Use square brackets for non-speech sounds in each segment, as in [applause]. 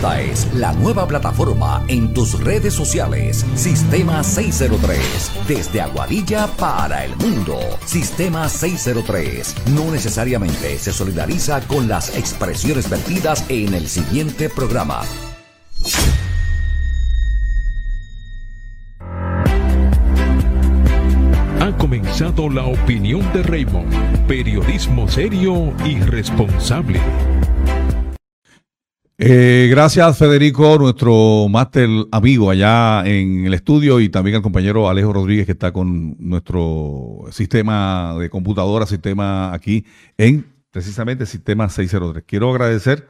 Esta es la nueva plataforma en tus redes sociales. Sistema 603. Desde Aguadilla para el mundo. Sistema 603. No necesariamente se solidariza con las expresiones vertidas en el siguiente programa. Ha comenzado la opinión de Raymond. Periodismo serio y responsable. Eh, gracias Federico, nuestro máster amigo allá en el estudio y también al compañero Alejo Rodríguez que está con nuestro sistema de computadora, sistema aquí en precisamente sistema 603. Quiero agradecer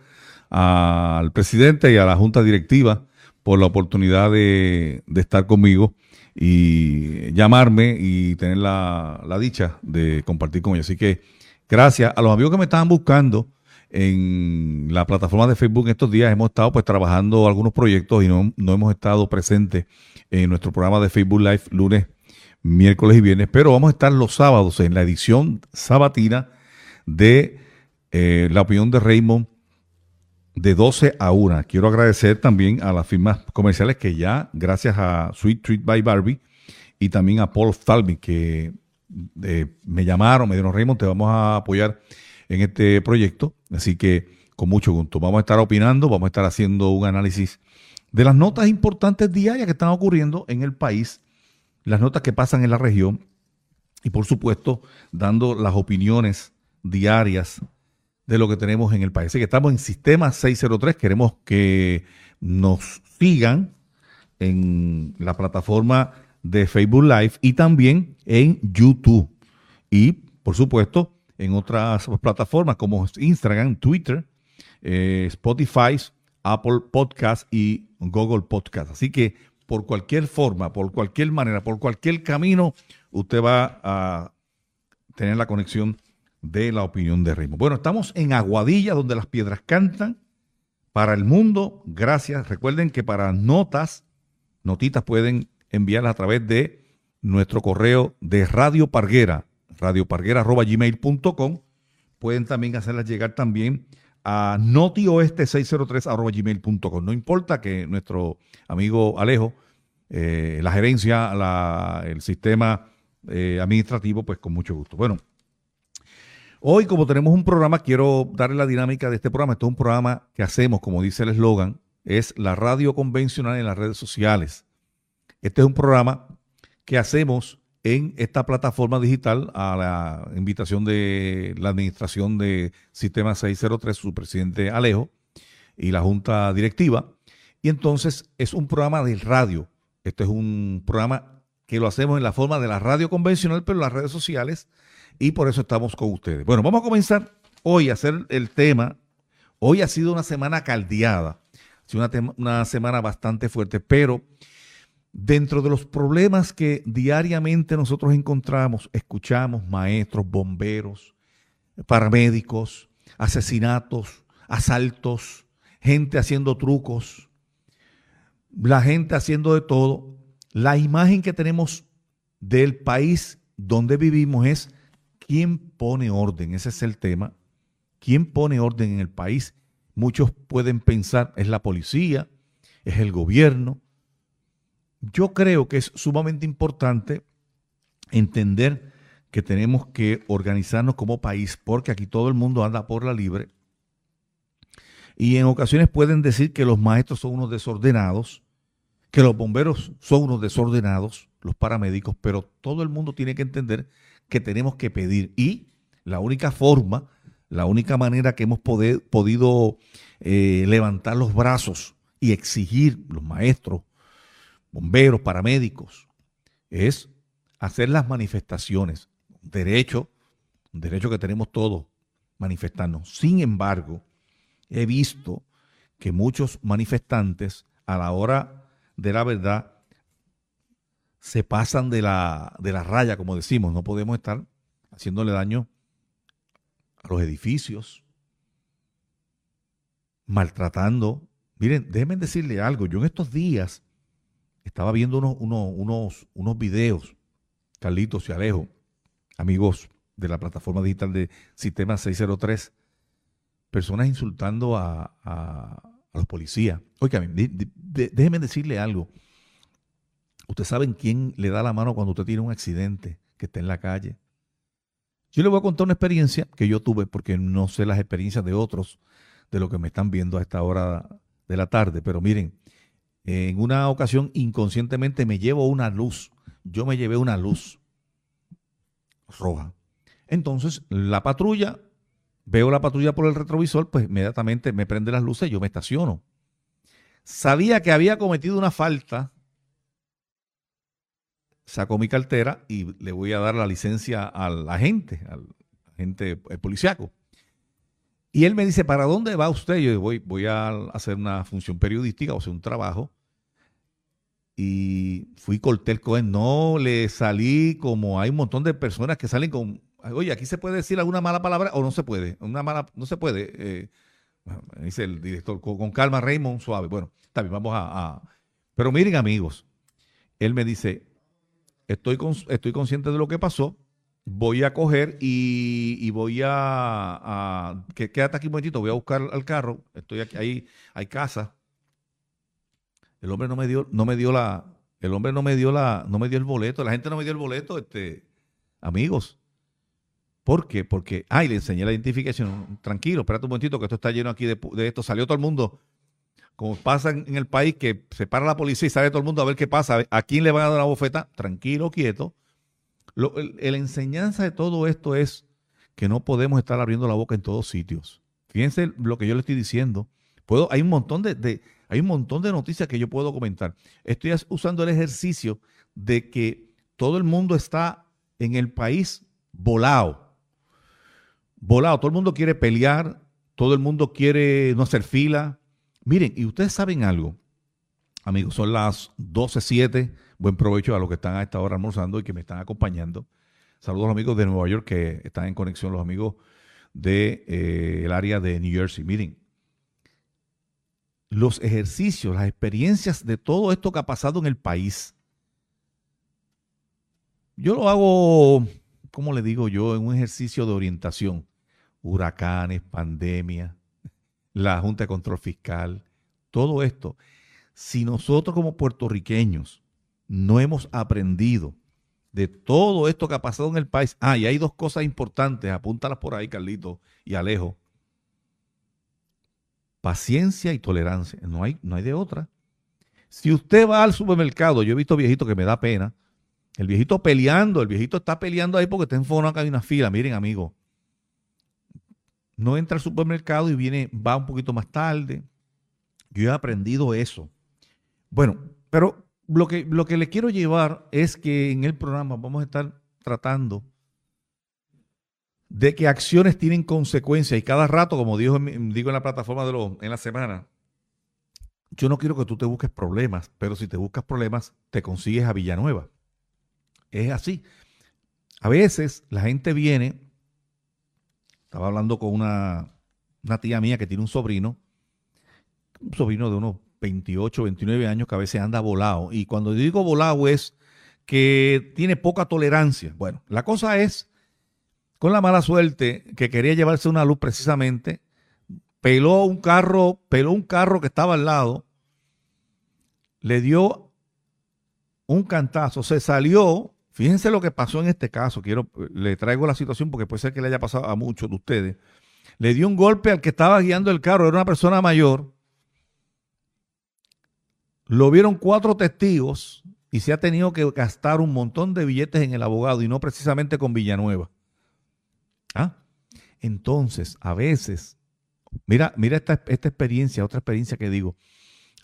al presidente y a la junta directiva por la oportunidad de, estar conmigo y llamarme y tener la, la dicha de compartir con ellos. Así que gracias a los amigos que me estaban buscando en la plataforma de Facebook en estos días hemos estado pues trabajando algunos proyectos y no, hemos estado presentes en nuestro programa de Facebook Live lunes, miércoles y viernes, pero vamos a estar los sábados en la edición sabatina de eh, La opinión de Raymond de 12 a 1. Quiero agradecer también a las firmas comerciales que ya, gracias a Sweet Treat by Barbie y también a Paul Falvin, que eh, me llamaron, me dijeron, Raymond, te vamos a apoyar en este proyecto. Así que con mucho gusto. Vamos a estar opinando, vamos a estar haciendo un análisis de las notas importantes diarias que están ocurriendo en el país, las notas que pasan en la región y por supuesto dando las opiniones diarias de lo que tenemos en el país. Así que estamos en Sistema 603, queremos que nos sigan en la plataforma de Facebook Live y también en YouTube. Y por supuesto, en otras plataformas como Instagram, Twitter, eh, Spotify, Apple Podcast y Google Podcast. Así que por cualquier forma, por cualquier manera, por cualquier camino, usted va a tener la conexión de la opinión de Ritmo. Bueno, estamos en Aguadilla, donde las piedras cantan para el mundo. Gracias. Recuerden que para notas, notitas pueden enviarlas a través de nuestro correo de Radio Parguera, radioparguera.gmail.com. Pueden también hacerlas llegar también a notioeste603.gmail.com. No importa que nuestro amigo Alejo, eh, la gerencia, el sistema eh, administrativo, pues con mucho gusto. Bueno, hoy como tenemos un programa, quiero darle la dinámica de este programa. Este es un programa que hacemos, como dice el eslogan, es la radio convencional en las redes sociales. Este es un programa que hacemos en esta plataforma digital a la invitación de la administración de Sistema 603, su presidente Alejo y la junta directiva. Y entonces es un programa de radio. Este es un programa que lo hacemos en la forma de la radio convencional, pero las redes sociales. Y por eso estamos con ustedes. Bueno, vamos a comenzar hoy a hacer el tema. Hoy ha sido una semana caldeada. Ha sido una, una semana bastante fuerte, pero Dentro de los problemas que diariamente nosotros encontramos, escuchamos maestros, bomberos, paramédicos, asesinatos, asaltos, gente haciendo trucos, la gente haciendo de todo. La imagen que tenemos del país donde vivimos es quién pone orden, ese es el tema. ¿Quién pone orden en el país? Muchos pueden pensar es la policía, es el gobierno, yo creo que es sumamente importante entender que tenemos que organizarnos como país porque aquí todo el mundo anda por la libre. Y en ocasiones pueden decir que los maestros son unos desordenados, que los bomberos son unos desordenados, los paramédicos, pero todo el mundo tiene que entender que tenemos que pedir. Y la única forma, la única manera que hemos podido eh, levantar los brazos y exigir los maestros, bomberos, paramédicos, es hacer las manifestaciones. Derecho, derecho que tenemos todos, manifestarnos. Sin embargo, he visto que muchos manifestantes a la hora de la verdad se pasan de la, de la raya, como decimos. No podemos estar haciéndole daño a los edificios, maltratando. Miren, déjenme decirle algo. Yo en estos días estaba viendo unos, unos, unos, videos, Carlitos y Alejo, amigos de la plataforma digital de Sistema 603, personas insultando a, a los policías. Oiga, déjenme decirle algo. Ustedes saben quién le da la mano cuando usted tiene un accidente que está en la calle. Yo le voy a contar una experiencia que yo tuve, porque no sé las experiencias de otros, de lo que me están viendo a esta hora de la tarde. Pero miren, en una ocasión inconscientemente me llevo una luz. Yo me llevé una luz roja. Entonces, la patrulla, veo la patrulla por el retrovisor, pues inmediatamente me prende las luces y yo me estaciono. Sabía que había cometido una falta saco mi cartera y le voy a dar la licencia al agente, al agente policiaco. Y él me dice, ¿para dónde va usted? Yo voy, voy a hacer una función periodística, o sea, un trabajo. Y fui Cortés Cohen. No le salí como hay un montón de personas que salen con, oye, aquí se puede decir alguna mala palabra o no se puede. Una mala, no se puede. Eh, dice el director, con, calma, Raymond, suave. Bueno, bien, vamos a... Pero miren amigos, él me dice, estoy, estoy consciente de lo que pasó, voy a coger y, voy a, quédate aquí un momentito, voy a buscar al carro, estoy aquí, ahí hay casa. El hombre no me dio, no me dio la, el hombre no me dio la, no me dio el boleto, la gente no me dio el boleto, este, amigos. ¿Por qué? Porque, ay, le enseñé la identificación. Tranquilo, espérate un momentito que esto está lleno aquí de, de esto. Salió todo el mundo como pasa en, el país, que se para la policía y sale todo el mundo a ver qué pasa, a quién le van a dar la bofeta, tranquilo, quieto. La enseñanza de todo esto es que no podemos estar abriendo la boca en todos sitios. Fíjense lo que yo le estoy diciendo. Puedo, hay un montón de, hay un montón de noticias que yo puedo comentar. Estoy usando el ejercicio de que todo el mundo está en el país volado. Volado. Todo el mundo quiere pelear, todo el mundo quiere no hacer fila, Miren, y ustedes saben algo, amigos, son las 12.07. Buen provecho a los que están a esta hora almorzando y que me están acompañando. Saludos amigos de Nueva York que están en conexión, los amigos del de, eh, área de New Jersey. Miren, los ejercicios, las experiencias de todo esto que ha pasado en el país. Yo lo hago, ¿cómo le digo yo? En un ejercicio de orientación. Huracanes, pandemia, la Junta de Control Fiscal, todo esto. Si nosotros como puertorriqueños no hemos aprendido de todo esto que ha pasado en el país, ah, y hay dos cosas importantes, apúntalas por ahí, Carlito y Alejo. Paciencia y tolerancia, no hay, no hay de otra. Si usted va al supermercado, yo he visto viejitos que me da pena, el viejito peleando, el viejito está peleando ahí porque está en fondo acá hay una fila. Miren, amigo, no entra al supermercado y viene, va un poquito más tarde. Yo he aprendido eso. Bueno, pero lo que, lo que le quiero llevar es que en el programa vamos a estar tratando de que acciones tienen consecuencias y cada rato, como digo, digo en la plataforma de lo, en la semana, yo no quiero que tú te busques problemas, pero si te buscas problemas, te consigues a Villanueva. Es así. A veces la gente viene estaba hablando con una, tía mía que tiene un sobrino, un sobrino de unos 28, 29 años que a veces anda volado. Y cuando digo volado es que tiene poca tolerancia. Bueno, la cosa es, con la mala suerte, que quería llevarse una luz precisamente, peló un carro, peló un carro que estaba al lado, le dio un cantazo, se salió Fíjense lo que pasó en este caso. Quiero, le traigo la situación porque puede ser que le haya pasado a muchos de ustedes. Le dio un golpe al que estaba guiando el carro, era una persona mayor. Lo vieron cuatro testigos y se ha tenido que gastar un montón de billetes en el abogado y no precisamente con Villanueva. ¿Ah? Entonces, a veces, mira, mira esta, esta experiencia, otra experiencia que digo.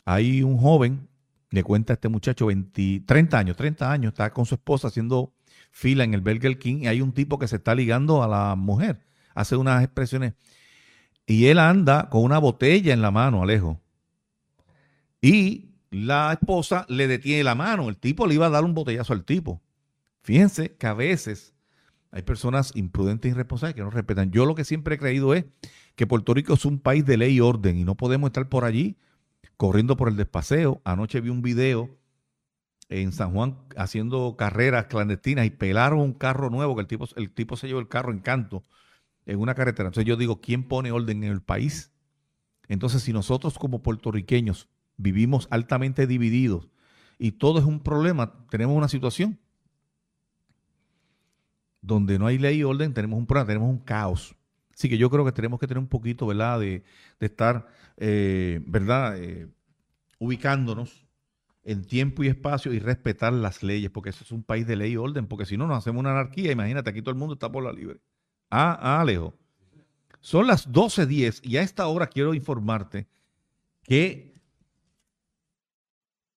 Hay un joven le cuenta a este muchacho 20, 30 años, 30 años, está con su esposa haciendo fila en el Burger King y hay un tipo que se está ligando a la mujer. Hace unas expresiones. Y él anda con una botella en la mano, Alejo. Y la esposa le detiene la mano. El tipo le iba a dar un botellazo al tipo. Fíjense que a veces hay personas imprudentes y irresponsables que no respetan. Yo lo que siempre he creído es que Puerto Rico es un país de ley y orden y no podemos estar por allí corriendo por el despaseo. Anoche vi un video en San Juan haciendo carreras clandestinas y pelaron un carro nuevo que el tipo, el tipo se llevó el carro en canto en una carretera. Entonces yo digo, ¿quién pone orden en el país? Entonces, si nosotros como puertorriqueños vivimos altamente divididos y todo es un problema, tenemos una situación donde no hay ley y orden, tenemos un problema, tenemos un caos. Así que yo creo que tenemos que tener un poquito, ¿verdad?, de, estar, eh, ¿verdad?, eh, ubicándonos en tiempo y espacio y respetar las leyes, porque eso es un país de ley y orden, porque si no nos hacemos una anarquía, imagínate, aquí todo el mundo está por la libre. Ah, ah, Alejo. Son las 12.10 y a esta hora quiero informarte que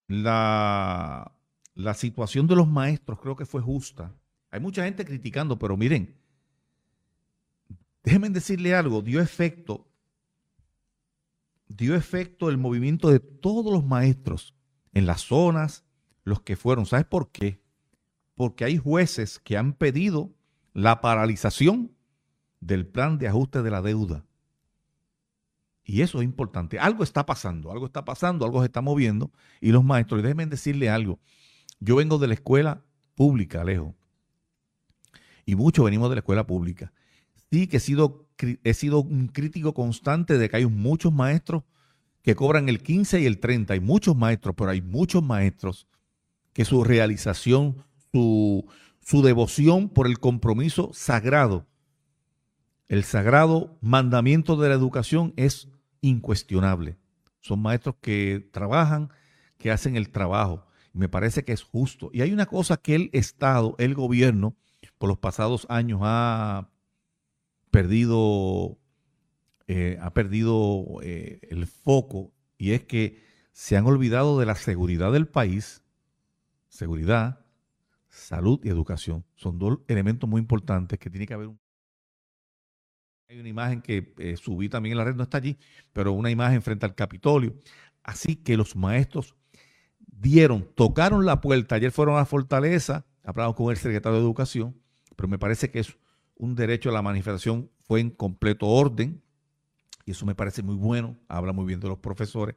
la, la situación de los maestros creo que fue justa. Hay mucha gente criticando, pero miren, déjenme decirle algo, dio efecto, dio efecto el movimiento de todos los maestros en las zonas, los que fueron. ¿Sabes por qué? Porque hay jueces que han pedido la paralización del plan de ajuste de la deuda. Y eso es importante. Algo está pasando, algo está pasando, algo se está moviendo. Y los maestros, y déjenme decirle algo. Yo vengo de la escuela pública, Alejo. Y muchos venimos de la escuela pública. Sí que he sido, un crítico constante de que hay muchos maestros que cobran el 15 y el 30. Hay muchos maestros, pero hay muchos maestros que su realización, su devoción por el compromiso sagrado, el sagrado mandamiento de la educación es incuestionable. Son maestros que trabajan, que hacen el trabajo. Me parece que es justo. Y hay una cosa que el Estado, el gobierno, por los pasados años ha perdido eh, ha perdido eh, el foco y es que se han olvidado de la seguridad del país, seguridad, salud y educación. Son dos elementos muy importantes que tiene que haber un... Hay una imagen que eh, subí también en la red, no está allí, pero una imagen frente al Capitolio. Así que los maestros dieron, tocaron la puerta, ayer fueron a la Fortaleza, hablamos con el secretario de Educación, pero me parece que es un derecho a la manifestación, fue en completo orden, y eso me parece muy bueno, habla muy bien de los profesores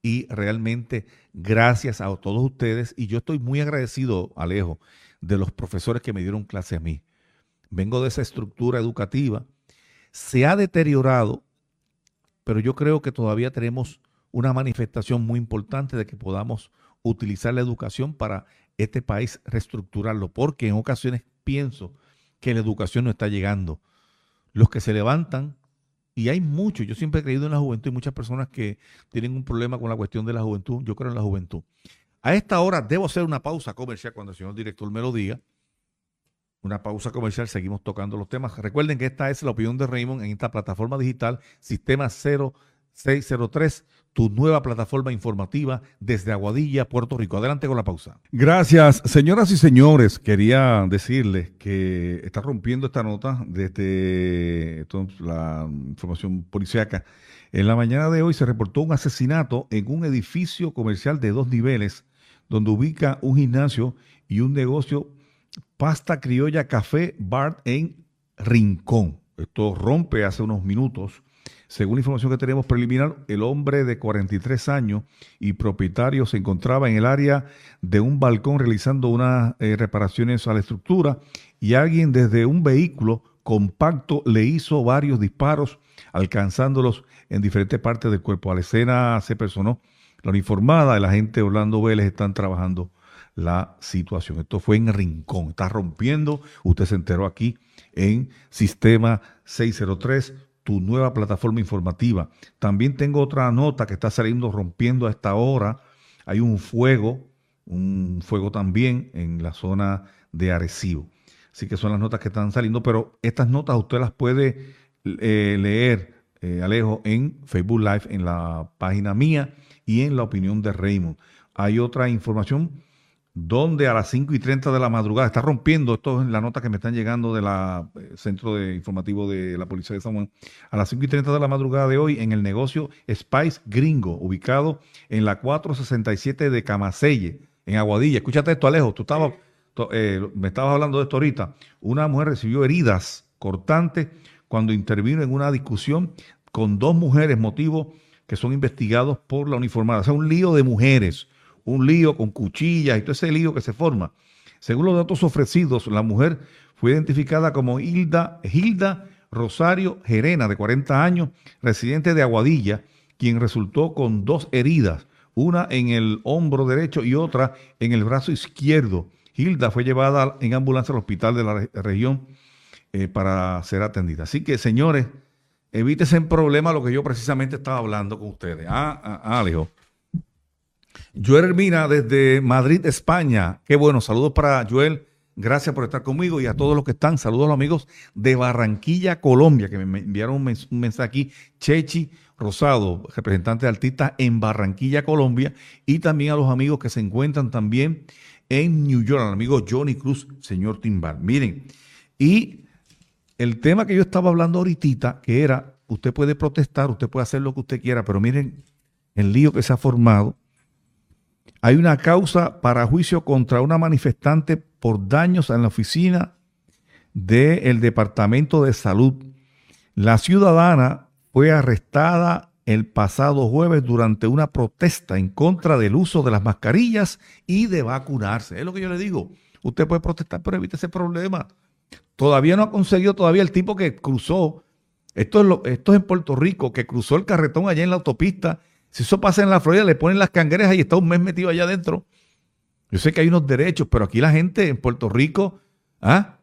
y realmente gracias a todos ustedes y yo estoy muy agradecido, Alejo, de los profesores que me dieron clase a mí. Vengo de esa estructura educativa, se ha deteriorado, pero yo creo que todavía tenemos una manifestación muy importante de que podamos utilizar la educación para este país reestructurarlo, porque en ocasiones pienso que la educación no está llegando. Los que se levantan y hay mucho, yo siempre he creído en la juventud y muchas personas que tienen un problema con la cuestión de la juventud. Yo creo en la juventud. A esta hora debo hacer una pausa comercial cuando el señor director me lo diga. Una pausa comercial, seguimos tocando los temas. Recuerden que esta es la opinión de Raymond en esta plataforma digital, Sistema 0603 tu nueva plataforma informativa desde Aguadilla, Puerto Rico. Adelante con la pausa. Gracias, señoras y señores. Quería decirles que está rompiendo esta nota desde la información policíaca. En la mañana de hoy se reportó un asesinato en un edificio comercial de dos niveles, donde ubica un gimnasio y un negocio pasta criolla café bar en Rincón. Esto rompe hace unos minutos según la información que tenemos preliminar, el hombre de 43 años y propietario se encontraba en el área de un balcón realizando unas eh, reparaciones a la estructura y alguien desde un vehículo compacto le hizo varios disparos, alcanzándolos en diferentes partes del cuerpo. A la escena se personó la uniformada, el agente Orlando Vélez están trabajando la situación. Esto fue en Rincón, está rompiendo, usted se enteró aquí en Sistema 603 tu nueva plataforma informativa. También tengo otra nota que está saliendo rompiendo a esta hora. Hay un fuego, un fuego también en la zona de Arecibo. Así que son las notas que están saliendo, pero estas notas usted las puede eh, leer, eh, Alejo, en Facebook Live, en la página mía y en la opinión de Raymond. Hay otra información donde a las 5 y 30 de la madrugada, está rompiendo, esto es la nota que me están llegando del eh, Centro de Informativo de la Policía de San Juan, a las 5 y 30 de la madrugada de hoy en el negocio Spice Gringo, ubicado en la 467 de Camaselle, en Aguadilla. Escúchate esto, Alejo, tú estabas, eh, me estabas hablando de esto ahorita. Una mujer recibió heridas cortantes cuando intervino en una discusión con dos mujeres, motivo que son investigados por la uniformada. O sea, un lío de mujeres un lío con cuchillas y todo ese lío que se forma. Según los datos ofrecidos, la mujer fue identificada como Hilda, Hilda Rosario Gerena, de 40 años, residente de Aguadilla, quien resultó con dos heridas, una en el hombro derecho y otra en el brazo izquierdo. Hilda fue llevada en ambulancia al hospital de la región eh, para ser atendida. Así que, señores, evítese en problema lo que yo precisamente estaba hablando con ustedes. Ah, ah, ah Alejo. Joel Hermina desde Madrid, España. Qué bueno, saludos para Joel. Gracias por estar conmigo y a todos los que están. Saludos a los amigos de Barranquilla, Colombia, que me enviaron un, mensaje aquí. Chechi Rosado, representante de artistas en Barranquilla, Colombia. Y también a los amigos que se encuentran también en New York, al amigo Johnny Cruz, señor Timbar. Miren, y el tema que yo estaba hablando ahorita, que era, usted puede protestar, usted puede hacer lo que usted quiera, pero miren el lío que se ha formado. Hay una causa para juicio contra una manifestante por daños en la oficina del Departamento de Salud. La ciudadana fue arrestada el pasado jueves durante una protesta en contra del uso de las mascarillas y de vacunarse. Es lo que yo le digo. Usted puede protestar, pero evite ese problema. Todavía no ha conseguido todavía el tipo que cruzó. Esto es, lo, esto es en Puerto Rico, que cruzó el carretón allá en la autopista. Si eso pasa en la Florida, le ponen las cangueras y está un mes metido allá adentro. Yo sé que hay unos derechos, pero aquí la gente en Puerto Rico, ¿ah?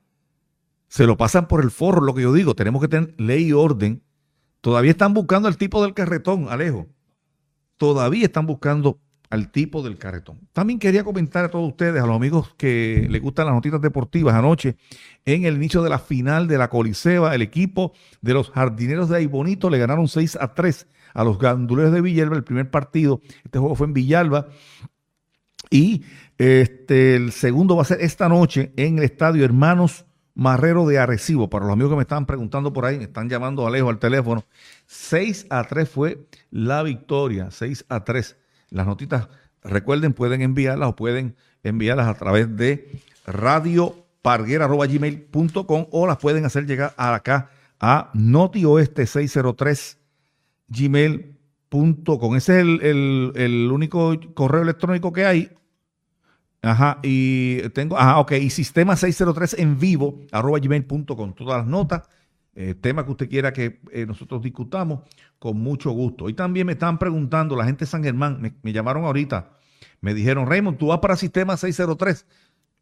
Se lo pasan por el forro, lo que yo digo. Tenemos que tener ley y orden. Todavía están buscando al tipo del carretón, Alejo. Todavía están buscando al tipo del carretón. También quería comentar a todos ustedes, a los amigos que les gustan las noticias deportivas, anoche, en el inicio de la final de la Coliseba, el equipo de los jardineros de Aibonito le ganaron 6 a 3 a los ganduleros de Villalba, el primer partido, este juego fue en Villalba, y este, el segundo va a ser esta noche en el estadio Hermanos Marrero de Arecibo. Para los amigos que me estaban preguntando por ahí, me están llamando a Alejo al teléfono. 6 a 3 fue la victoria, 6 a 3 las notitas, recuerden, pueden enviarlas o pueden enviarlas a través de radioparguera.gmail.com o las pueden hacer llegar acá a notioeste603 gmail.com. Ese es el, único correo electrónico que hay. Ajá, y tengo, ajá, ok, y sistema 603 en vivo, arroba gmail.com. Todas las notas eh, tema que usted quiera que eh, nosotros discutamos, con mucho gusto. Y también me están preguntando, la gente de San Germán, me, llamaron ahorita, me dijeron, Raymond, tú vas para Sistema 603.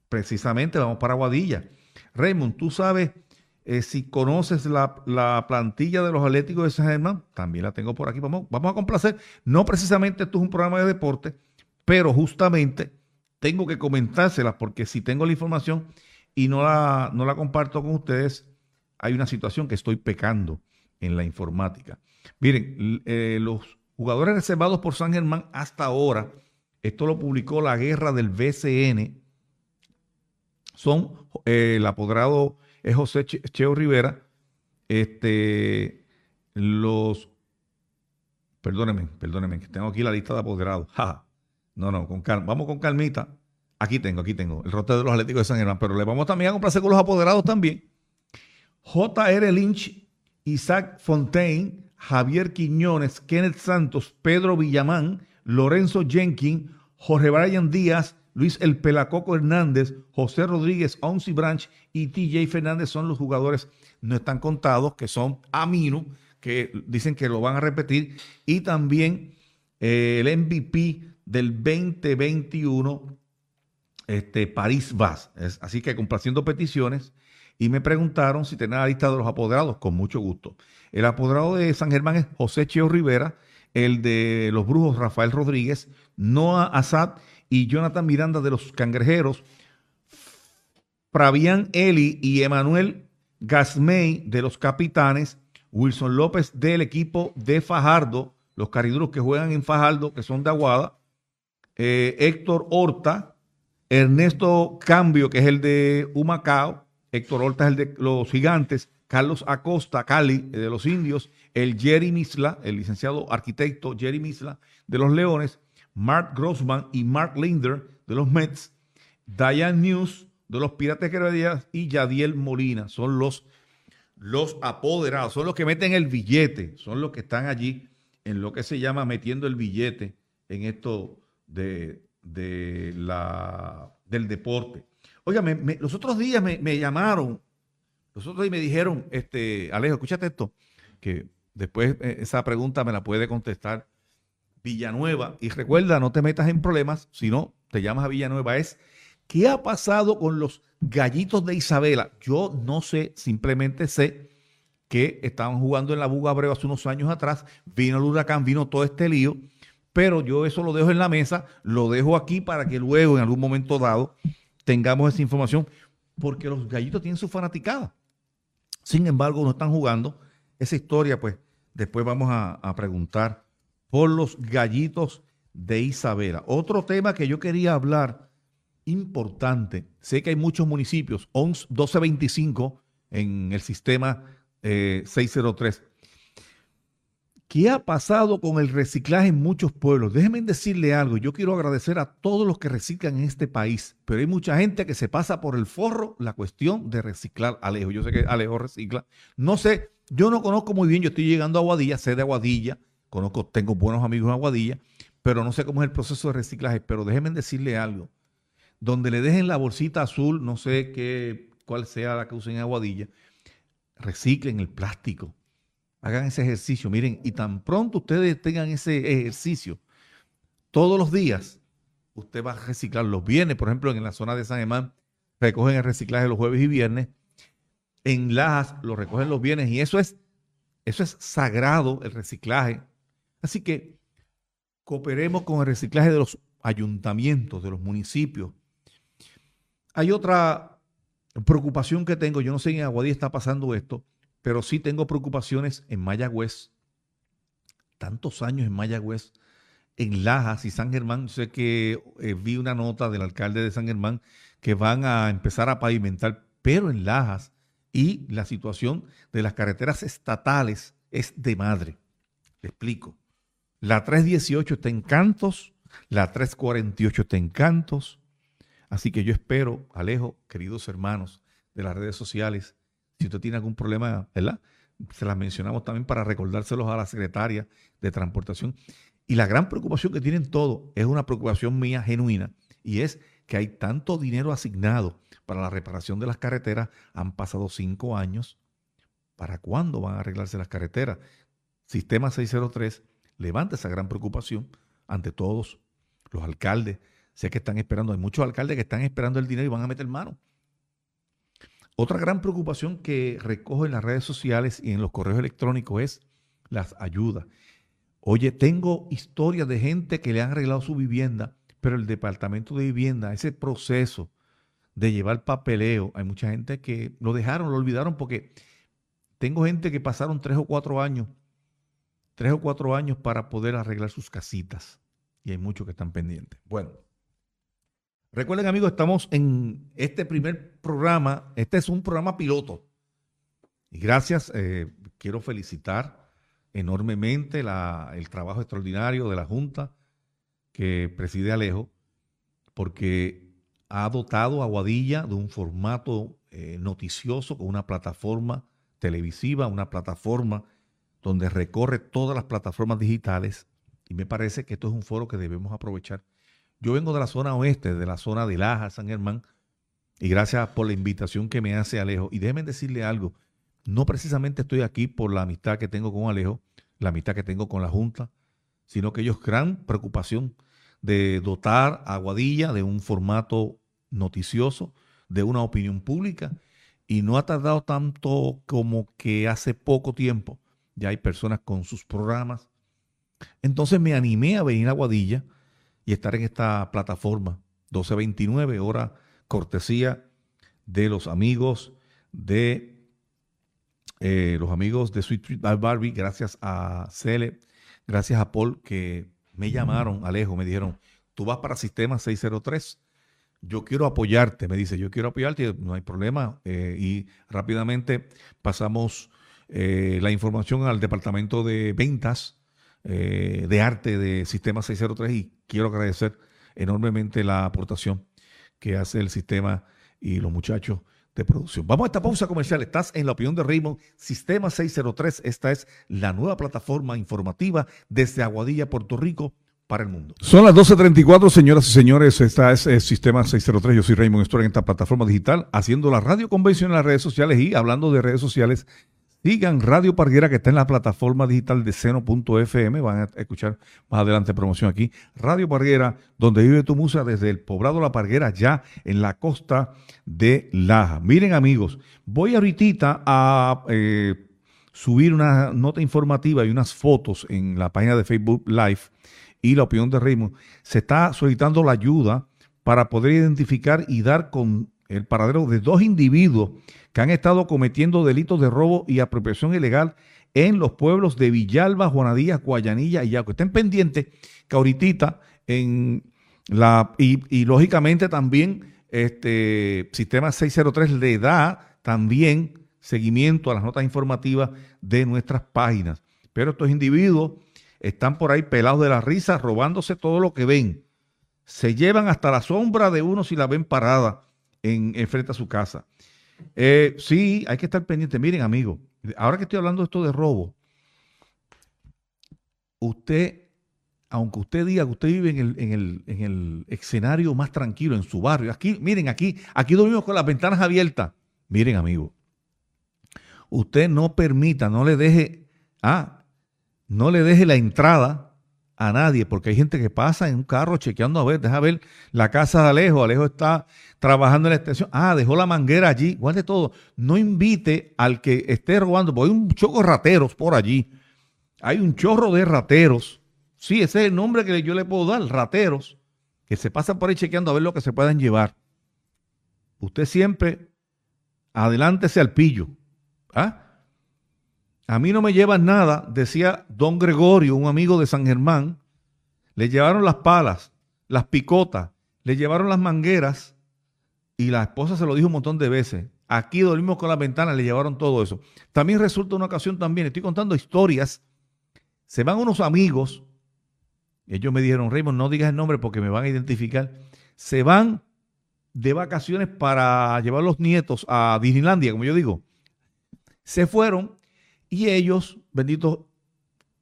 Precisamente, vamos para Aguadilla. Raymond, tú sabes eh, si conoces la, plantilla de los Atléticos de San Germán, también la tengo por aquí. Vamos, vamos a complacer. No precisamente esto es un programa de deporte, pero justamente tengo que comentársela porque si tengo la información y no la, no la comparto con ustedes, hay una situación que estoy pecando en la informática. Miren, eh, los jugadores reservados por San Germán hasta ahora, esto lo publicó la guerra del BCN, son eh, el apoderado es José Cheo Rivera, este, los, perdónenme, perdónenme, que tengo aquí la lista de apoderados. No, no, con calma. Vamos con calmita. Aquí tengo, aquí tengo el roteo de los Atléticos de San Germán, pero le vamos también a complacer con los apoderados también. J.R. Lynch, Isaac Fontaine, Javier Quiñones, Kenneth Santos, Pedro Villamán, Lorenzo Jenkins, Jorge Brian Díaz, Luis El Pelacoco Hernández, José Rodríguez, Onsi Branch y TJ Fernández son los jugadores, no están contados, que son Amino, que dicen que lo van a repetir, y también eh, el MVP del 2021, este, París Vaz. así que complaciendo peticiones, y me preguntaron si tenía la lista de los apoderados, con mucho gusto. El apoderado de San Germán es José Cheo Rivera, el de los Brujos Rafael Rodríguez, Noah Azad y Jonathan Miranda de los Cangrejeros, Fabián Eli y Emanuel Gasmey de los Capitanes, Wilson López del equipo de Fajardo, los cariduros que juegan en Fajardo, que son de Aguada, eh, Héctor Horta, Ernesto Cambio, que es el de Humacao, Héctor Horta es el de los gigantes, Carlos Acosta, Cali, de los indios, el Jerry Misla, el licenciado arquitecto Jerry Misla, de los Leones, Mark Grossman y Mark Linder, de los Mets, Diane News, de los Pirates Quebradas, y Yadiel Molina. Son los, los apoderados, son los que meten el billete, son los que están allí en lo que se llama metiendo el billete en esto de, de la, del deporte. Oiga, los otros días me, llamaron, los otros días me dijeron, este, Alejo, escúchate esto, que Después eh, esa pregunta me la puede contestar Villanueva. Y recuerda, no te metas en problemas, sino te llamas a Villanueva. Es, ¿qué ha pasado con los gallitos de Isabela? Yo no sé, simplemente sé que estaban jugando en la Buga Breva hace unos años atrás. Vino el huracán, vino todo este lío. Pero yo eso lo dejo en la mesa, lo dejo aquí para que luego, en algún momento dado, tengamos esa información, porque los gallitos tienen su fanaticada. Sin embargo, no están jugando. Esa historia, pues, después vamos a, preguntar por los gallitos de Isabela. Otro tema que yo quería hablar, importante, sé que hay muchos municipios, 1225 en el sistema 603. Eh, ¿Qué ha pasado con el reciclaje en muchos pueblos? Déjenme decirle algo. Yo quiero agradecer a todos los que reciclan en este país, pero hay mucha gente que se pasa por el forro la cuestión de reciclar Alejo. Yo sé que Alejo recicla. No sé, yo no conozco muy bien. Yo estoy llegando a Aguadilla, sé de Aguadilla, conozco, tengo buenos amigos en Aguadilla, pero no sé cómo es el proceso de reciclaje. Pero déjenme decirle algo. Donde le dejen la bolsita azul, no sé qué, cuál sea la que usen en Aguadilla, reciclen el plástico Hagan ese ejercicio. Miren, y tan pronto ustedes tengan ese ejercicio todos los días, usted va a reciclar los bienes. Por ejemplo, en la zona de San Germán recogen el reciclaje los jueves y viernes. En Lajas lo recogen los bienes y eso es, eso es sagrado, el reciclaje. Así que cooperemos con el reciclaje de los ayuntamientos, de los municipios. Hay otra preocupación que tengo, yo no sé en Aguadí está pasando esto, pero sí tengo preocupaciones en Mayagüez, tantos años en Mayagüez, en Lajas y San Germán. Sé que eh, vi una nota del alcalde de San Germán que van a empezar a pavimentar, pero en Lajas y la situación de las carreteras estatales es de madre. Le explico. La 318 está en Cantos, la 348 está en Cantos. Así que yo espero, Alejo, queridos hermanos de las redes sociales, si usted tiene algún problema, ¿verdad? Se las mencionamos también para recordárselos a la secretaria de Transportación. Y la gran preocupación que tienen todos es una preocupación mía genuina y es que hay tanto dinero asignado para la reparación de las carreteras. Han pasado cinco años. ¿Para cuándo van a arreglarse las carreteras? Sistema 603 levanta esa gran preocupación ante todos los alcaldes. Sé que están esperando, hay muchos alcaldes que están esperando el dinero y van a meter mano. Otra gran preocupación que recojo en las redes sociales y en los correos electrónicos es las ayudas. Oye, tengo historias de gente que le han arreglado su vivienda, pero el departamento de vivienda, ese proceso de llevar papeleo, hay mucha gente que lo dejaron, lo olvidaron porque tengo gente que pasaron tres o cuatro años, tres o cuatro años para poder arreglar sus casitas y hay muchos que están pendientes. Bueno. Recuerden amigos, estamos en este primer programa, este es un programa piloto. Y gracias, eh, quiero felicitar enormemente el trabajo extraordinario de la Junta que preside Alejo, porque ha dotado a Guadilla de un formato eh, noticioso con una plataforma televisiva, una plataforma donde recorre todas las plataformas digitales y me parece que esto es un foro que debemos aprovechar yo vengo de la zona oeste, de la zona de Laja, San Germán, y gracias por la invitación que me hace Alejo. Y déjenme decirle algo, no precisamente estoy aquí por la amistad que tengo con Alejo, la amistad que tengo con la Junta, sino que ellos gran preocupación de dotar a Guadilla de un formato noticioso, de una opinión pública, y no ha tardado tanto como que hace poco tiempo ya hay personas con sus programas. Entonces me animé a venir a Guadilla y estar en esta plataforma 1229, hora cortesía de los amigos de eh, los amigos de Sweet Treat Barbie, gracias a Cele, gracias a Paul que me llamaron, Alejo, me dijeron, tú vas para Sistema 603, yo quiero apoyarte, me dice, yo quiero apoyarte, no hay problema. Eh, y rápidamente pasamos eh, la información al departamento de ventas eh, de arte de Sistema 603 y quiero agradecer enormemente la aportación que hace el sistema y los muchachos de producción. Vamos a esta pausa comercial. Estás en la opinión de Raymond, Sistema 603. Esta es la nueva plataforma informativa desde Aguadilla, Puerto Rico para el mundo. Son las 12.34, señoras y señores. Esta es el Sistema 603. Yo soy Raymond Estoy en esta plataforma digital, haciendo la radio convencional en las redes sociales y hablando de redes sociales Sigan Radio Parguera que está en la plataforma digital de seno.fm. Van a escuchar más adelante promoción aquí. Radio Parguera, donde vive tu musa desde el poblado La Parguera, ya en la costa de Laja. Miren amigos, voy ahorita a eh, subir una nota informativa y unas fotos en la página de Facebook Live y la opinión de Raymond. Se está solicitando la ayuda para poder identificar y dar con el paradero de dos individuos que han estado cometiendo delitos de robo y apropiación ilegal en los pueblos de Villalba, Juanadilla, Guayanilla y Yaco. Estén pendientes que ahorita en la, y, lógicamente también este sistema 603 le da también seguimiento a las notas informativas de nuestras páginas. Pero estos individuos están por ahí pelados de la risa, robándose todo lo que ven. Se llevan hasta la sombra de uno si la ven parada en, frente a su casa. Eh, sí, hay que estar pendiente. Miren, amigo, ahora que estoy hablando de esto de robo, usted, aunque usted diga que usted vive en el, en el, escenario más tranquilo, en su barrio, aquí, miren, aquí, aquí dormimos con las ventanas abiertas. Miren, amigo, usted no permita, no le deje, ah, no le deje la entrada a nadie, porque hay gente que pasa en un carro chequeando a ver, deja ver la casa de Alejo, Alejo está trabajando en la extensión, ah, dejó la manguera allí, de todo, no invite al que esté robando, porque hay un choco de rateros por allí, hay un chorro de rateros, sí, ese es el nombre que yo le puedo dar, rateros, que se pasan por ahí chequeando a ver lo que se puedan llevar. Usted siempre adelántese al pillo, ¿ah? A mí no me llevan nada, decía don Gregorio, un amigo de San Germán. Le llevaron las palas, las picotas, le llevaron las mangueras y la esposa se lo dijo un montón de veces. Aquí dormimos con la ventana, le llevaron todo eso. También resulta una ocasión también, estoy contando historias. Se van unos amigos, ellos me dijeron, Raymond, no digas el nombre porque me van a identificar. Se van de vacaciones para llevar los nietos a Disneylandia, como yo digo. Se fueron y ellos, benditos,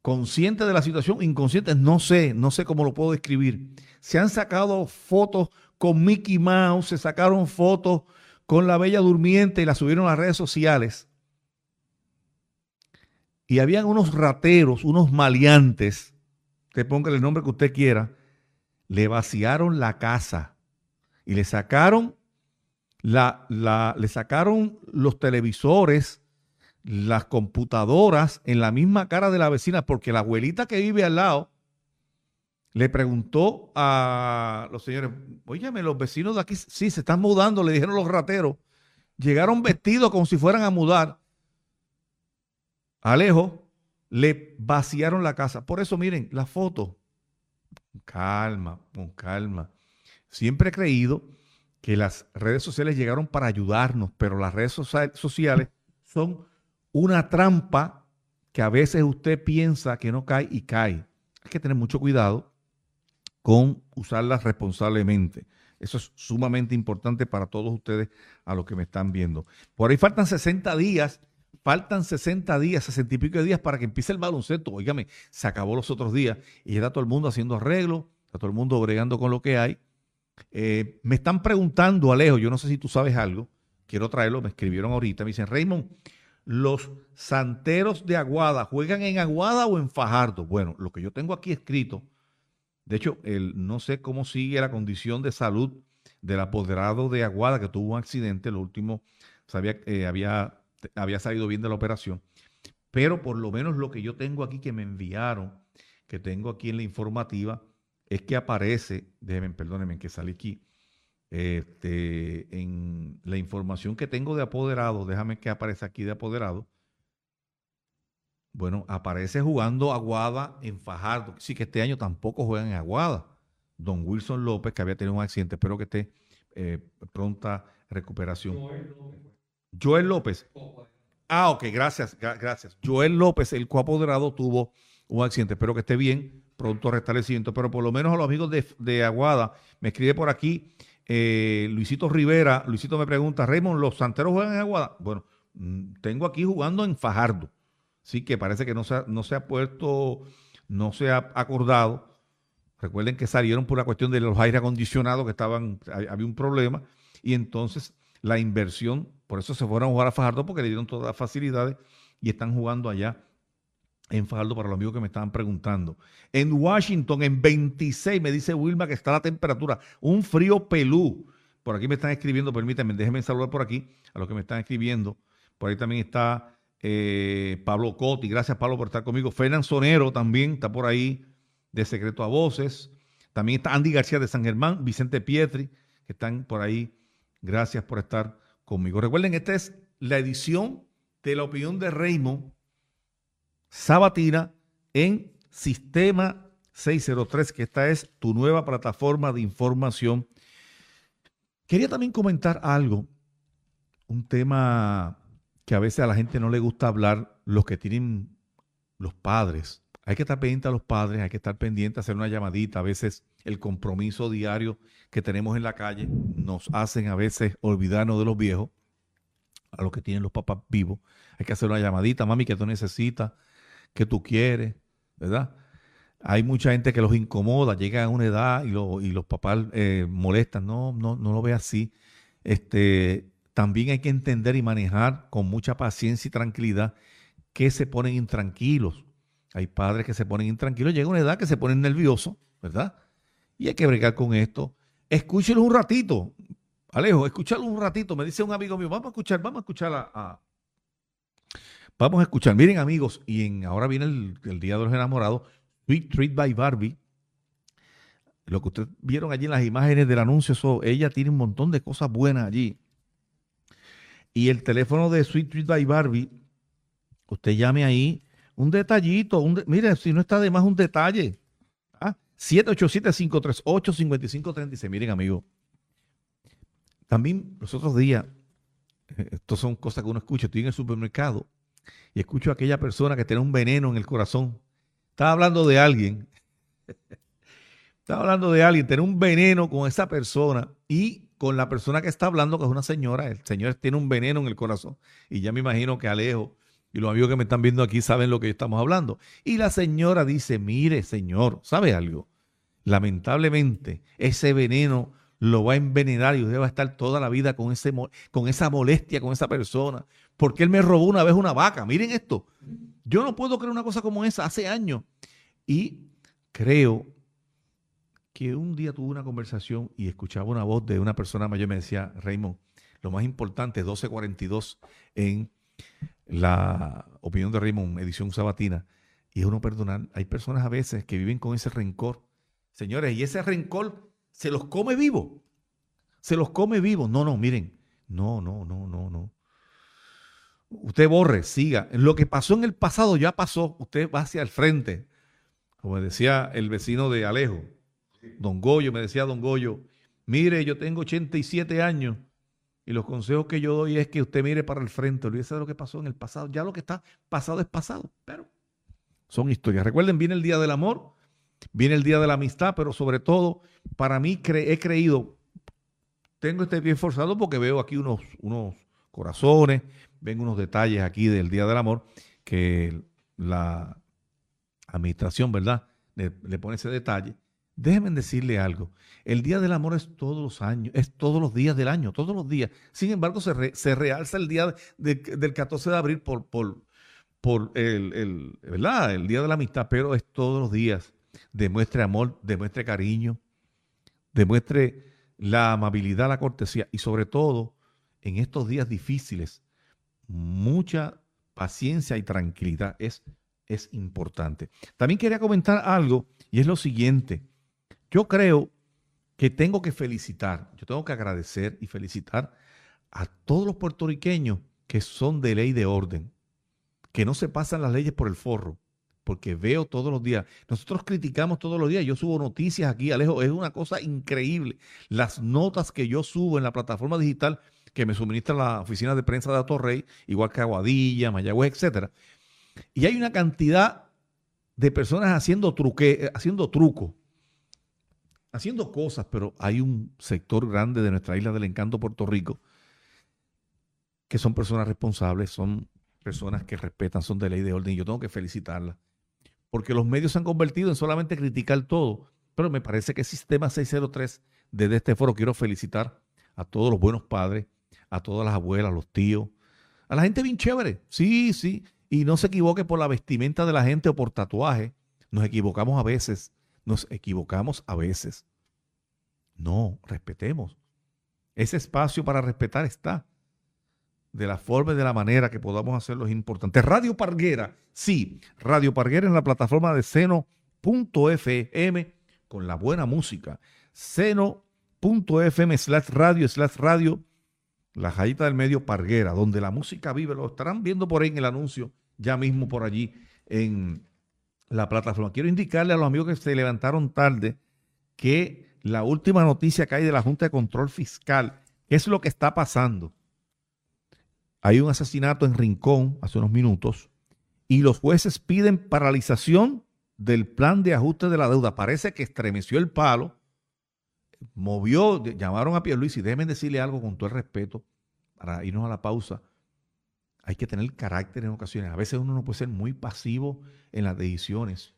conscientes de la situación, inconscientes, no sé, no sé cómo lo puedo describir. Se han sacado fotos con Mickey Mouse, se sacaron fotos con la Bella Durmiente y la subieron a las redes sociales. Y habían unos rateros, unos maleantes, te ponga el nombre que usted quiera, le vaciaron la casa y le sacaron la, la, le sacaron los televisores, las computadoras en la misma cara de la vecina, porque la abuelita que vive al lado le preguntó a los señores, óyeme, los vecinos de aquí sí se están mudando, le dijeron los rateros, llegaron vestidos como si fueran a mudar. Alejo, le vaciaron la casa. Por eso, miren, la foto. Calma, con calma. Siempre he creído que las redes sociales llegaron para ayudarnos, pero las redes sociales son una trampa que a veces usted piensa que no cae y cae. Hay que tener mucho cuidado con usarlas responsablemente. Eso es sumamente importante para todos ustedes a los que me están viendo. Por ahí faltan 60 días, faltan 60 días, 60 y pico de días para que empiece el baloncesto. Óigame, se acabó los otros días y ya está todo el mundo haciendo arreglos, está todo el mundo bregando con lo que hay. Eh, me están preguntando, Alejo, yo no sé si tú sabes algo, quiero traerlo, me escribieron ahorita, me dicen, Raymond, los santeros de Aguada juegan en Aguada o en Fajardo. Bueno, lo que yo tengo aquí escrito, de hecho, el, no sé cómo sigue la condición de salud del apoderado de Aguada que tuvo un accidente, lo último sabía, eh, había, había salido bien de la operación, pero por lo menos lo que yo tengo aquí que me enviaron, que tengo aquí en la informativa, es que aparece, déjenme, perdónenme que salí aquí, este, en la información que tengo de apoderado, déjame que aparece aquí de apoderado. Bueno, aparece jugando Aguada en Fajardo. Sí que este año tampoco juegan en Aguada. Don Wilson López, que había tenido un accidente, espero que esté eh, pronta recuperación. Joel López. Ah, ok, gracias, gracias. Joel López, el coapoderado, tuvo un accidente. Espero que esté bien, pronto restablecimiento. Pero por lo menos a los amigos de, de Aguada, me escribe por aquí eh, Luisito Rivera, Luisito me pregunta, Raymond, ¿los santeros juegan en Aguada? Bueno, mm, tengo aquí jugando en Fajardo. Sí, que parece que no se ha, no se ha puesto, no se ha acordado. Recuerden que salieron por la cuestión de los aire acondicionados que estaban, había un problema. Y entonces la inversión, por eso se fueron a jugar a Fajardo porque le dieron todas las facilidades y están jugando allá en Faldo para los amigos que me estaban preguntando. En Washington, en 26, me dice Wilma que está la temperatura, un frío pelú. Por aquí me están escribiendo, permítanme, déjenme saludar por aquí a los que me están escribiendo. Por ahí también está eh, Pablo Coti, gracias Pablo por estar conmigo. Fernán Sonero también está por ahí, de Secreto a Voces. También está Andy García de San Germán, Vicente Pietri, que están por ahí. Gracias por estar conmigo. Recuerden, esta es la edición de la opinión de Raymond Sabatina en Sistema 603, que esta es tu nueva plataforma de información. Quería también comentar algo, un tema que a veces a la gente no le gusta hablar, los que tienen los padres. Hay que estar pendiente a los padres, hay que estar pendiente hacer una llamadita. A veces el compromiso diario que tenemos en la calle nos hacen a veces olvidarnos de los viejos, a los que tienen los papás vivos. Hay que hacer una llamadita, mami, que tú necesitas, que tú quieres, ¿verdad? Hay mucha gente que los incomoda, llega a una edad y, los papás eh, molestan. No, no, no lo ve así. Este, también hay que entender y manejar con mucha paciencia y tranquilidad que se ponen intranquilos hay padres que se ponen intranquilos, llega una edad que se ponen nerviosos, ¿verdad? Y hay que bregar con esto. Escúchelo un ratito. Alejo, escúchalo un ratito. Me dice un amigo mío, vamos a escuchar, vamos a escuchar a, Vamos a escuchar. Miren, amigos, y en, ahora viene el, Día de los Enamorados, Sweet Treat by Barbie. Lo que ustedes vieron allí en las imágenes del anuncio, eso, ella tiene un montón de cosas buenas allí. Y el teléfono de Sweet Treat by Barbie, usted llame ahí un detallito, un mire, si no está de más un detalle. ¿ah? 787-538-5536. Miren, amigo. También los otros días, eh, estos son cosas que uno escucha, estoy en el supermercado y escucho a aquella persona que tiene un veneno en el corazón. Estaba hablando de alguien. [laughs] Estaba hablando de alguien, tiene un veneno con esa persona y con la persona que está hablando, que es una señora. El señor tiene un veneno en el corazón. Y ya me imagino que Alejo y los amigos que me están viendo aquí saben lo que estamos hablando. Y la señora dice, mire señor, ¿sabe algo? Lamentablemente, ese veneno lo va a envenenar y usted va a estar toda la vida con, ese, con esa molestia con esa persona. Porque él me robó una vez una vaca. Miren esto. Yo no puedo creer una cosa como esa hace años. Y creo que un día tuve una conversación y escuchaba una voz de una persona mayor. Me decía, Raymond, lo más importante, 1242 en la opinión de Raymond, edición sabatina, y es uno perdonar. Hay personas a veces que viven con ese rencor. Señores, y ese rencor se los come vivo. Se los come vivo. No, no, miren. No, no, no, no, no. Usted borre, siga. Lo que pasó en el pasado ya pasó. Usted va hacia el frente. Como decía el vecino de Alejo, don Goyo, me decía don Goyo, mire, yo tengo 87 años y los consejos que yo doy es que usted mire para el frente, olvídese de lo que pasó en el pasado. Ya lo que está pasado es pasado, pero son historias. Recuerden, viene el Día del Amor, viene el Día de la Amistad, pero sobre todo, para mí he creído, tengo este pie forzado porque veo aquí unos, unos corazones, ven unos detalles aquí del Día del Amor, que la administración, ¿verdad? le pone ese detalle. Déjenme decirle algo. El Día del Amor es todos los años, es todos los días del año, todos los días. Sin embargo, se, realza el día del 14 de abril por, por, por el, ¿verdad? el Día de la Amistad, pero es todos los días. Demuestre amor, demuestre cariño, demuestre la amabilidad, la cortesía y sobre todo en estos días difíciles, mucha paciencia y tranquilidad es, es importante. También quería comentar algo y es lo siguiente. Yo creo que tengo que felicitar, yo tengo que agradecer y felicitar a todos los puertorriqueños que son de ley de orden, que no se pasan las leyes por el forro, porque veo todos los días. Nosotros criticamos todos los días, yo subo noticias aquí, Alejo, es una cosa increíble. Las notas que yo subo en la plataforma digital que me suministra la oficina de prensa de Atorrey, igual que Aguadilla, Mayagüez, etcétera. Y hay una cantidad de personas haciendo truque, haciendo truco haciendo cosas, pero hay un sector grande de nuestra isla del encanto, Puerto Rico, que son personas responsables, son personas que respetan, son de ley de orden, y yo tengo que felicitarlas, porque los medios se han convertido en solamente criticar todo, pero me parece que el Sistema 603, desde este foro, quiero felicitar a todos los buenos padres, a todas las abuelas, los tíos, a la gente bien chévere, sí, sí, Y no se equivoque por la vestimenta de la gente o por tatuaje. Nos equivocamos a veces. Nos equivocamos a veces. No, respetemos. Ese espacio para respetar está. De la forma y de la manera que podamos hacerlo es importante. Radio Parguera, sí, Radio Parguera en la plataforma de seno.fm con la buena música. Seno.fm slash radio slash radio, la jayita del medio Parguera, donde la música vive. Lo estarán viendo por ahí en el anuncio, ya mismo por allí en la plataforma. Quiero indicarle a los amigos que se levantaron tarde que la última noticia que hay de la Junta de Control Fiscal, ¿qué es lo que está pasando? Hay un asesinato en Rincón hace unos minutos y los jueces piden paralización del plan de ajuste de la deuda. Parece que estremeció el palo, movió, llamaron a Pierluisi y déjenme decirle algo con todo el respeto para irnos a la pausa. Hay que tener carácter en ocasiones. A veces uno no puede ser muy pasivo en las decisiones.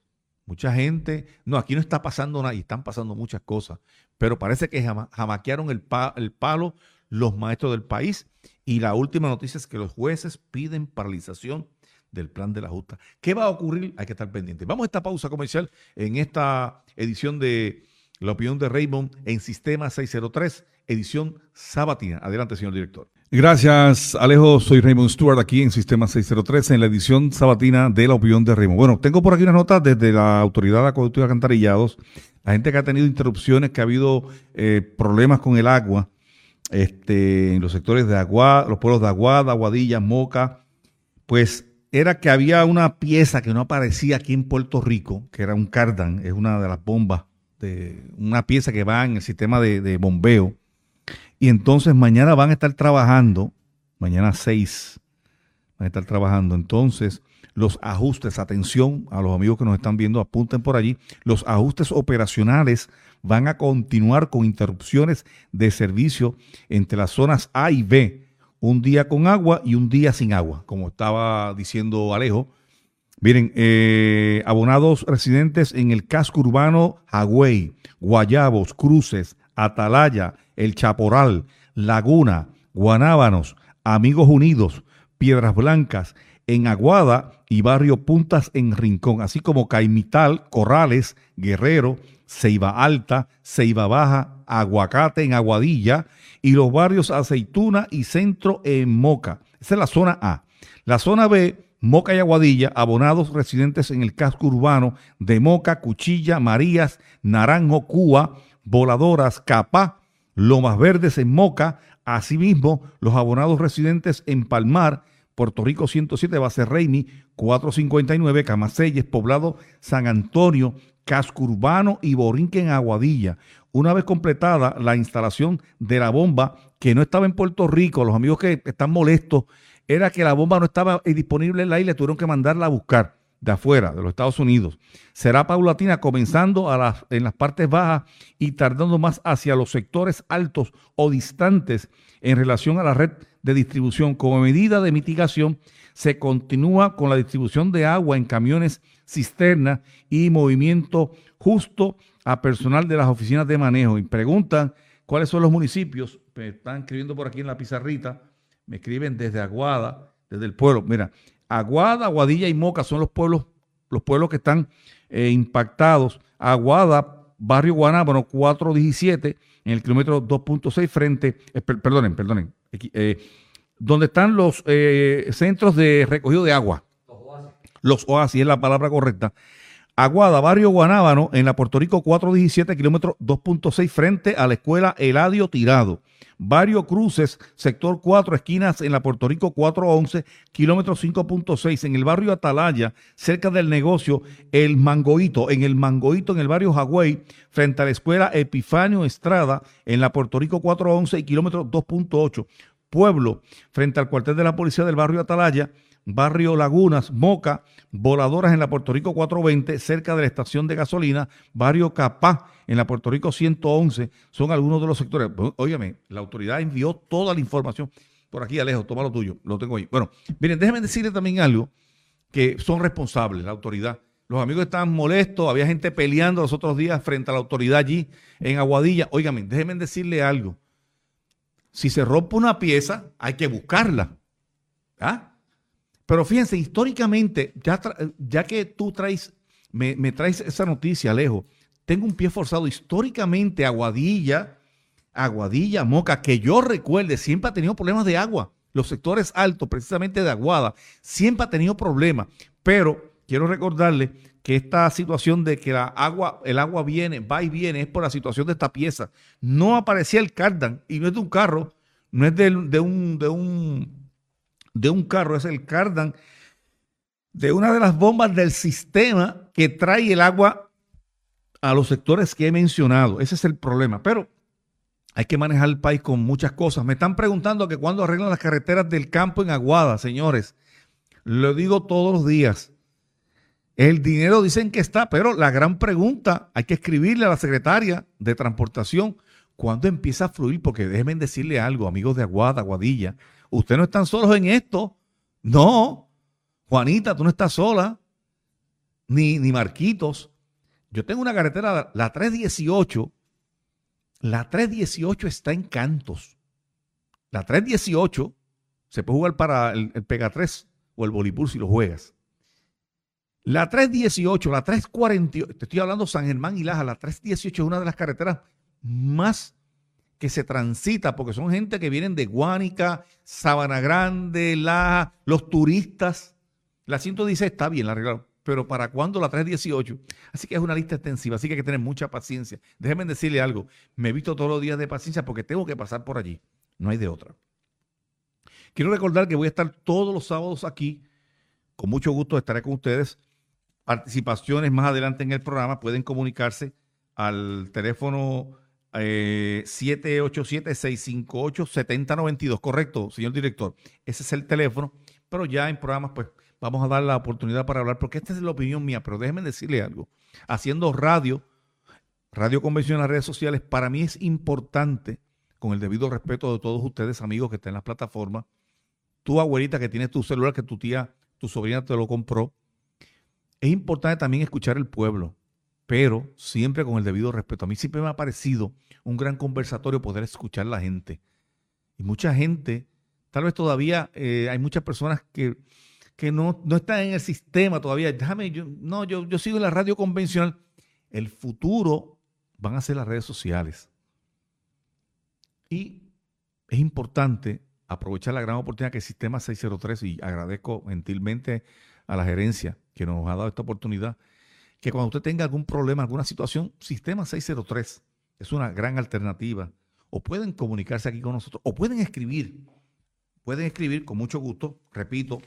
Mucha gente, no, aquí no está pasando nada y están pasando muchas cosas, pero parece que jamaquearon el, el palo los maestros del país y la última noticia es que los jueces piden paralización del plan de la justa. ¿Qué va a ocurrir? Hay que estar pendiente. Vamos a esta pausa comercial en esta edición de La opinión de Raymond en Sistema 603, edición sabatina. Adelante, señor director. Gracias, Alejo. Soy Raymond Stewart aquí en Sistema 603 en la edición sabatina de La opinión de Raymond. Bueno, tengo por aquí una nota desde la Autoridad de Acueducto de Alcantarillados. La gente que ha tenido interrupciones, que ha habido eh, problemas con el agua este, en los sectores de Agua, los pueblos de Aguada, Aguadilla, Moca, pues era que había una pieza que no aparecía aquí en Puerto Rico, que era un cardan, es una de las bombas, de una pieza que va en el sistema de, bombeo. Y entonces mañana van a estar trabajando, mañana 6, van a estar trabajando. Entonces, los ajustes, atención a los amigos que nos están viendo, apunten por allí, los ajustes operacionales van a continuar con interrupciones de servicio entre las zonas A y B un día con agua y un día sin agua, como estaba diciendo Alejo. Miren, eh, abonados residentes en el casco urbano Hagüey, Guayabos, Cruces, Atalaya, El Chaporal, Laguna, Guanábanos, Amigos Unidos, Piedras Blancas, en Aguada y Barrio Puntas en Rincón, así como Caimital, Corrales, Guerrero, Ceiba Alta, Ceiba Baja, Aguacate en Aguadilla, y los barrios Aceituna y Centro en Moca. Esa es la zona A. La zona B, Moca y Aguadilla, abonados residentes en el casco urbano de Moca, Cuchilla, Marías, Naranjo, Cuba, Voladoras, Capá, Lomas Verdes en Moca, asimismo los abonados residentes en Palmar, Puerto Rico 107, Base Reini, 459, Camaseyes, Poblado San Antonio, Casco Urbano y Borinque en Aguadilla. Una vez completada la instalación de la bomba, que no estaba en Puerto Rico, los amigos que están molestos, era que la bomba no estaba disponible en la isla, tuvieron que mandarla a buscar de afuera, de los Estados Unidos. Será paulatina, comenzando en las partes bajas y tardando más hacia los sectores altos o distantes en relación a la red de distribución. Como medida de mitigación, se continúa con la distribución de agua en camiones cisterna y movimiento justo a personal de las oficinas de manejo y preguntan cuáles son los municipios. Me están escribiendo por aquí en la pizarrita, me escriben desde Aguada, desde el pueblo. Mira, Aguada, Aguadilla y Moca son los pueblos, los pueblos que están eh, impactados. Aguada, barrio Guanábano, 417, en el kilómetro 2.6 frente, eh, perdonen, perdonen, eh, donde están los centros de recogido de agua. Los oasis. Los oasis es la palabra correcta. Aguada, barrio Guanábano, en la Puerto Rico 417, kilómetro 2.6, frente a la escuela Eladio Tirado. Barrio Cruces, sector 4, esquinas en la Puerto Rico 411, kilómetro 5.6, en el barrio Atalaya, cerca del negocio El Mangoito, en el Mangoito, en el barrio Hagüey, frente a la escuela Epifanio Estrada, en la Puerto Rico 411 y kilómetro 2.8. Pueblo, frente al cuartel de la policía del barrio Atalaya, Barrio Lagunas, Moca, Voladoras en la Puerto Rico 420, cerca de la estación de gasolina, Barrio Capá en la Puerto Rico 111, son algunos de los sectores. Óyeme, la autoridad envió toda la información. Por aquí, Alejo, toma lo tuyo, lo tengo ahí. Bueno, miren, déjenme decirles también algo, que son responsables, la autoridad. Los amigos estaban molestos, había gente peleando los otros días frente a la autoridad allí en Aguadilla. Óigame, déjenme decirle algo. Si se rompe una pieza, hay que buscarla. ¿Ah? Pero fíjense, históricamente, ya, que tú traes, me, traes esa noticia, Alejo, tengo un pie forzado. Históricamente, Aguadilla, Aguadilla, Moca, que yo recuerde, siempre ha tenido problemas de agua. Los sectores altos, precisamente de Aguada, siempre ha tenido problemas. Pero quiero recordarle que esta situación de que la agua, el agua viene, va y viene, es por la situación de esta pieza. No aparecía el cardan y no es de un carro, no es de, un, de, un, de un carro, es el cardan de una de las bombas del sistema que trae el agua a los sectores que he mencionado. Ese es el problema. Pero hay que manejar el país con muchas cosas. Me están preguntando que cuando arreglan las carreteras del campo en Aguada, señores. Lo digo todos los días. El dinero dicen que está, pero la gran pregunta, hay que escribirle a la secretaria de Transportación cuándo empieza a fluir, porque déjenme decirle algo, amigos de Aguada, Aguadilla, ustedes no están solos en esto. No, Juanita, tú no estás sola, ni, ni Marquitos. Yo tengo una carretera, la 318, la 318 está en cantos. La 318 se puede jugar para el, el Pega 3 o el voleibol si lo juegas. La 318, la 348, te estoy hablando San Germán y Laja, la 318 es una de las carreteras más que se transita, porque son gente que vienen de Guánica, Sabana Grande, Laja, los turistas. La 116 está bien, la arreglaron, pero ¿para cuándo la 318? Así que es una lista extensiva, así que hay que tener mucha paciencia. Déjenme decirle algo, me he visto todos los días de paciencia porque tengo que pasar por allí, no hay de otra. Quiero recordar que voy a estar todos los sábados aquí, con mucho gusto estaré con ustedes participaciones más adelante en el programa, pueden comunicarse al teléfono 787-658-7092. Eh, Correcto, señor director. Ese es el teléfono, pero ya en programas, pues vamos a dar la oportunidad para hablar, porque esta es la opinión mía, pero déjenme decirle algo. Haciendo radio, radio convencional en las redes sociales, para mí es importante, con el debido respeto de todos ustedes, amigos que están en las plataformas, tu abuelita que tiene tu celular, que tu tía, tu sobrina te lo compró, es importante también escuchar el pueblo, pero siempre con el debido respeto. A mí siempre me ha parecido un gran conversatorio poder escuchar a la gente. Y mucha gente, tal vez todavía eh, hay muchas personas que, que no, no, están en el sistema todavía. Déjame, yo, no, yo, yo sigo en la radio convencional. El futuro van a ser las redes sociales. Y es importante aprovechar la gran oportunidad que el Sistema 603, y agradezco gentilmente a la gerencia que nos ha dado esta oportunidad, que cuando usted tenga algún problema, alguna situación, Sistema 603 es una gran alternativa. O pueden comunicarse aquí con nosotros, o pueden escribir. Pueden escribir con mucho gusto, repito,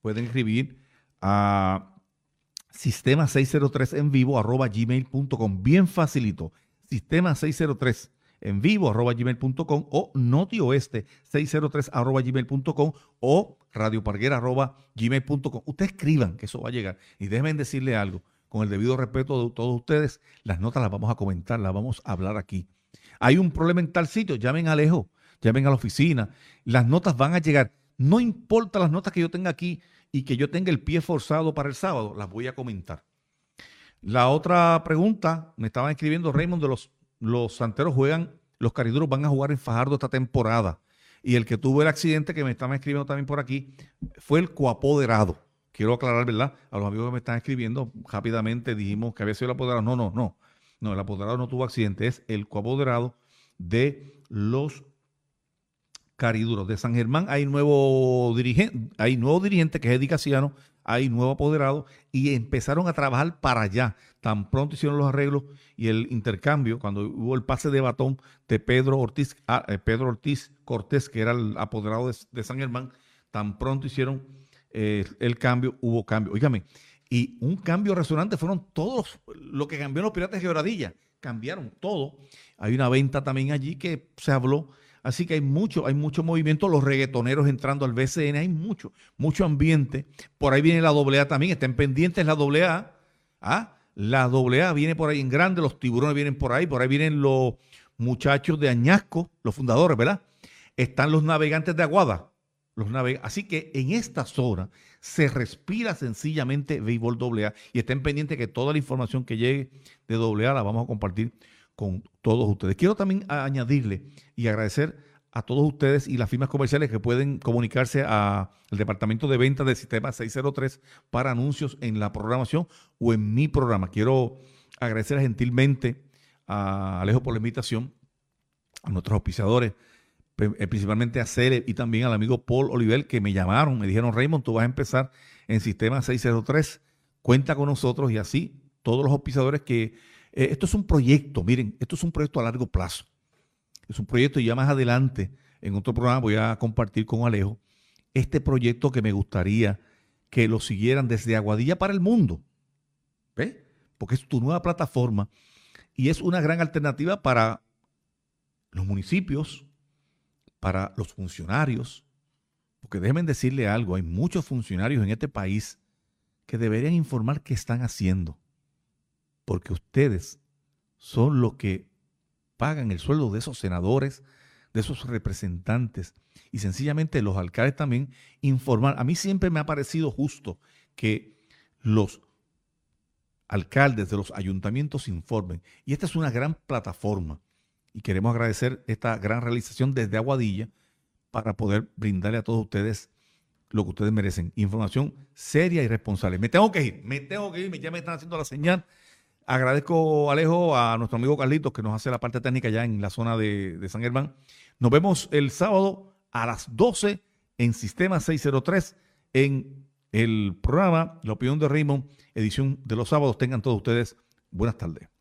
pueden escribir a sistema 603 en vivo arroba gmail.com. Bien facilito. Sistema 603 en vivo arroba gmail.com o notioeste 603 arroba gmail.com o radioparguera arroba gmail.com. Ustedes escriban que eso va a llegar y déjenme decirle algo. Con el debido respeto de todos ustedes, las notas las vamos a comentar, las vamos a hablar aquí. Hay un problema en tal sitio, llamen a Alejo, llamen a la oficina. Las notas van a llegar. No importa las notas que yo tenga aquí y que yo tenga el pie forzado para el sábado, las voy a comentar. La otra pregunta, me estaban escribiendo Raymond de los los santeros juegan, los cariduros van a jugar en Fajardo esta temporada. Y el que tuvo el accidente que me están escribiendo también por aquí fue el coapoderado. Quiero aclarar, ¿verdad? A los amigos que me están escribiendo, rápidamente dijimos que había sido el apoderado. No, no, no. No, el apoderado no tuvo accidente, es el coapoderado de los cariduros. De San Germán hay nuevo dirigente, hay nuevo dirigente que es Edicaciano, hay nuevo apoderado y empezaron a trabajar para allá. Tan pronto hicieron los arreglos y el intercambio, cuando hubo el pase de batón de Pedro Ortiz, ah, eh, Pedro Ortiz Cortés, que era el apoderado de, San Germán, tan pronto hicieron eh, el cambio, hubo cambio. Óigame, y un cambio resonante fueron todos lo que cambió los piratas de Quebradilla. Cambiaron todo. Hay una venta también allí que se habló Así que hay mucho, hay mucho movimiento, los reggaetoneros entrando al BCN, hay mucho, mucho ambiente. Por ahí viene la AA también, estén pendientes la AA. ¿Ah? La AA viene por ahí en grande, los tiburones vienen por ahí, por ahí vienen los muchachos de Añasco, los fundadores, ¿verdad? Están los navegantes de Aguada. Los Así que en esta zona se respira sencillamente béisbol AA y estén pendientes que toda la información que llegue de AA la vamos a compartir con todos ustedes. Quiero también añadirle y agradecer a todos ustedes y las firmas comerciales que pueden comunicarse al Departamento de Ventas del Sistema 603 para anuncios en la programación o en mi programa. Quiero agradecer gentilmente a Alejo por la invitación, a nuestros auspiciadores, principalmente a Cele y también al amigo Paul Oliver, que me llamaron, me dijeron, Raymond, tú vas a empezar en Sistema 603, cuenta con nosotros y así todos los auspiciadores que eh, esto es un proyecto, miren, esto es un proyecto a largo plazo. Es un proyecto y ya más adelante, en otro programa, voy a compartir con Alejo este proyecto que me gustaría que lo siguieran desde Aguadilla para el mundo. ¿Ves? Porque es tu nueva plataforma y es una gran alternativa para los municipios, para los funcionarios, porque déjenme decirle algo, hay muchos funcionarios en este país que deberían informar qué están haciendo, porque ustedes son los que pagan el sueldo de esos senadores, de esos representantes y sencillamente los alcaldes también informar. A mí siempre me ha parecido justo que los alcaldes de los ayuntamientos informen. Y esta es una gran plataforma y queremos agradecer esta gran realización desde Aguadilla para poder brindarle a todos ustedes lo que ustedes merecen. Información seria y responsable. Me tengo que ir, me tengo que ir, ya me están haciendo la señal. Agradezco, Alejo, a nuestro amigo Carlitos que nos hace la parte técnica ya en la zona de, San Germán. Nos vemos el sábado a las 12 en Sistema 603 en el programa La opinión de Raymond, edición de los sábados. Tengan todos ustedes buenas tardes.